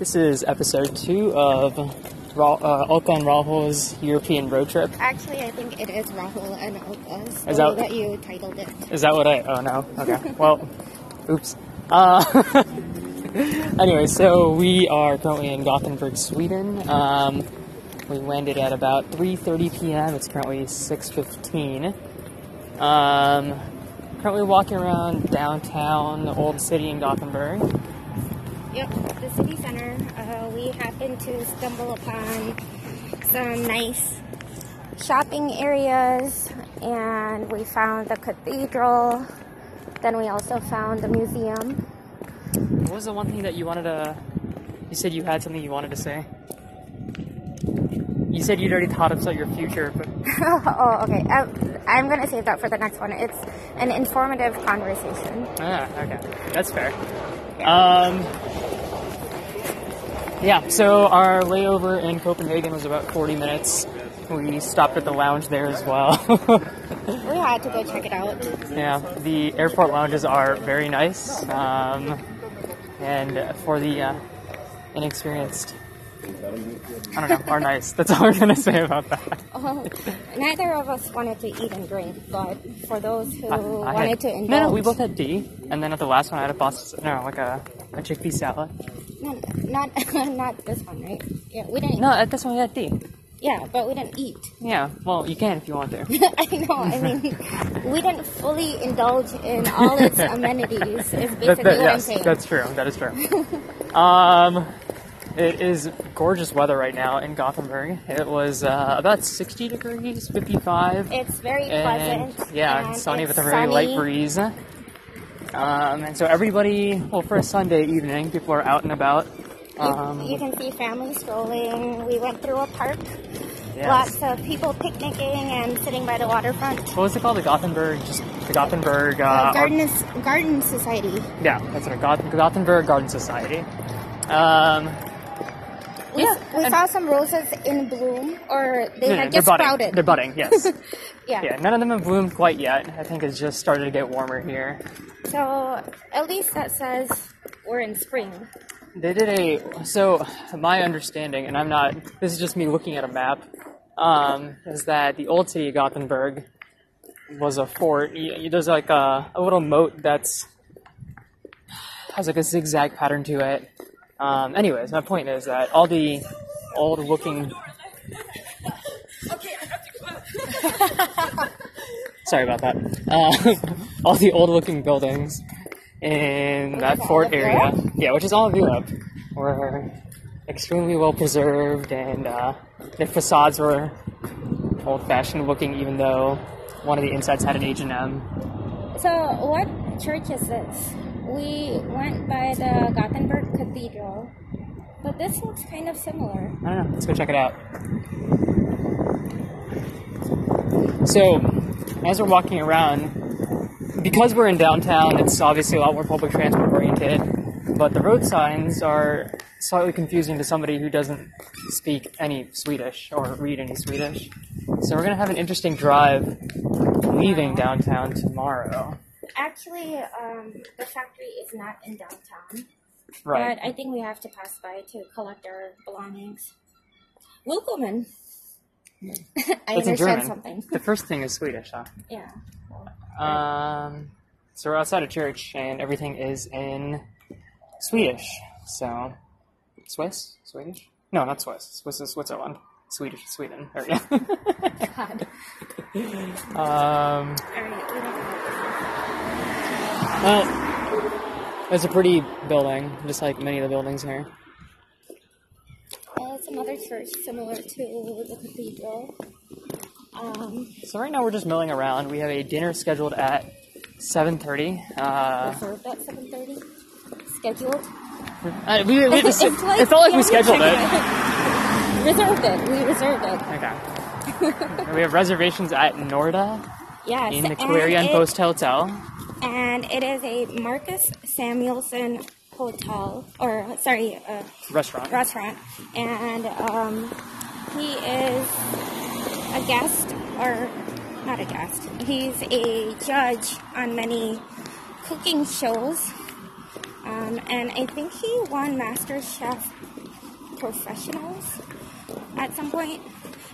This is episode two of Ra- uh, Olka and Rahul's European road trip. Actually, I think it is Rahul and Olga's Is that- that you titled it. Is that what I? Oh no. Okay. Well, oops. Uh, anyway, so we are currently in Gothenburg, Sweden. Um, we landed at about 3:30 p.m. It's currently 6:15. Um, currently walking around downtown, the old city in Gothenburg. Yep, the city center. Uh, we happened to stumble upon some nice shopping areas, and we found the cathedral. Then we also found the museum. What was the one thing that you wanted to? You said you had something you wanted to say. You said you'd already thought about your future, but oh, okay. I'm, I'm gonna save that for the next one. It's an informative conversation. ah, okay, that's fair. Um, yeah. So our layover in Copenhagen was about 40 minutes. We stopped at the lounge there as well. We had to go check it out. yeah, the airport lounges are very nice, um, and for the uh, inexperienced, I don't know, are nice. That's all we're gonna say about that. Oh, neither of us wanted to eat and drink, but for those who I wanted had- to indulge, No, no, we both had tea, and then at the last one I had a boss, no, like a, a chickpea salad. No, not not this one, right? Yeah, we didn't. No, at this one we had D. Yeah, but we didn't eat. Yeah, well, you can if you want to. I know. I mean, we didn't fully indulge in all its amenities. Is basically That- that- what I'm saying. that's true. That is true. um, it is gorgeous weather right now in Gothenburg. It was uh, about 60 degrees, 55. It's very and pleasant. yeah, sunny with a very light breeze. Um, and so everybody, well, for a Sunday evening, people are out and about. You, Um, you can see families strolling. We went through a park. yes. Lots of people picnicking and sitting by the waterfront. What was it called? The Gothenburg, just the Gothenburg. Uh, garden, garden society. yeah, that's right. Goth- Gothenburg Garden Society. Um, We, Yeah, we saw some roses in bloom, or they no, no, had they're just budding. sprouted. They're budding. Yes. yeah. yeah, none of them have bloomed quite yet. I think it's just started to get warmer here. So at least that says we're in spring. They did a so my understanding, and I'm not. This is just me looking at a map. Um, is that the old city of Gothenburg was a fort? Y- y- There's like a, a little moat that's has like a zigzag pattern to it. Um, anyways, my point is that all the old-looking. Sorry about that. Uh, all the old-looking buildings in that fort area, yeah, which is all of Europe, were extremely well preserved, and uh, their facades were old-fashioned looking, even though one of the insides had an H and M. So what church is this? We went by the Gothenburg Cathedral, but this looks kind of similar. I don't know. Let's go check it out. So, as we're walking around, because we're in downtown, it's obviously a lot more public transport oriented, but the road signs are slightly confusing to somebody who doesn't speak any Swedish or read any Swedish. So, we're gonna have an interesting drive leaving downtown tomorrow. Actually, um, the factory is not in downtown, Right. but I think we have to pass by to collect our belongings. Willkommen. I It's in understand something. The first thing is Swedish, huh? Yeah. Um, so we're outside of church, and everything is in Swedish. So, Swiss, Swedish? No, not Swiss. Swiss is Switzerland. Swedish is Sweden. There we go. God. um. Well, it's a pretty building, just like many of the buildings here. It's another church similar to the cathedral. Um, So right now we're just milling around. We have a dinner scheduled at 7:30. Uh, reserved at 7.30. Scheduled. uh, we, we just, it like- felt like yeah, we scheduled it. reserved it. We reserved it. Okay. we have reservations at Norda Yes. in the Clarion Post Hotel. And it is a Marcus Samuelsson hotel, or sorry, uh, Restaurant. restaurant. And um, he is a guest, or not a guest. He's a judge on many cooking shows. Um, and I think he won Master Chef Professionals at some point.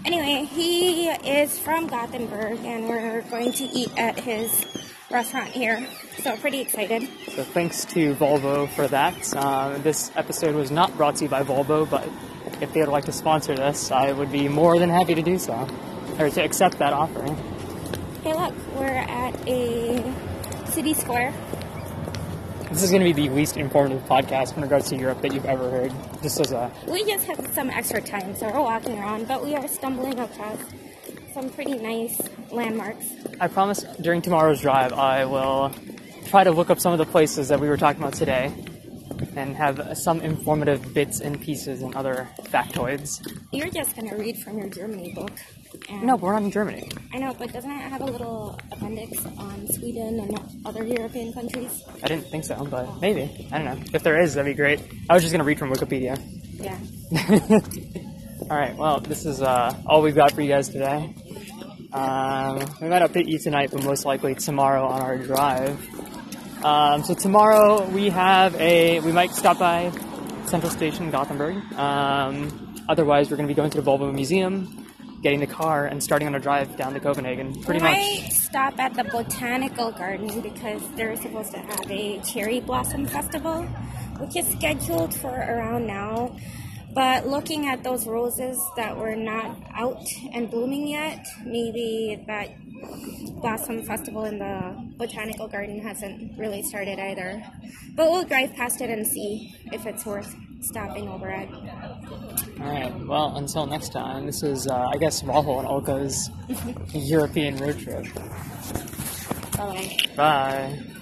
Anyway, he is from Gothenburg, and we're going to eat at his restaurant here. So pretty excited. So thanks to Volvo for that. Uh, this episode was not brought to you by Volvo, but if they would like to sponsor this, I would be more than happy to do so, or to accept that offering. Hey, look, we're at a city square. This is going to be the least informative podcast in regards to Europe that you've ever heard. Just as a We just have some extra time, so we're walking around, but we are stumbling across some pretty nice landmarks. I promise during tomorrow's drive, I will try to look up some of the places that we were talking about today and have some informative bits and pieces and other factoids. You're just gonna read from your Germany book. And No, we're not in Germany. I know, but doesn't it have a little appendix on Sweden and other European countries? I didn't think so, but maybe. I don't know. If there is, that'd be great. I was just going to read from Wikipedia. Yeah. All right, well, this is uh, all we've got for you guys today. Um, we might update you tonight, but most likely tomorrow on our drive. Um, so tomorrow we have a, we might stop by Central Station, Gothenburg. Um, otherwise, we're going to be going to the Volvo Museum, getting the car, and starting on a drive down to Copenhagen. Pretty we much. might stop at the botanical garden because they're supposed to have a cherry blossom festival, which is scheduled for around now. But looking at those roses that were not out and blooming yet, maybe that blossom festival in the botanical garden hasn't really started either. But we'll drive past it and see if it's worth stopping over at. All right. Well, until next time, this is, uh, I guess, Rahul and Olka's European road trip. Bye. Bye.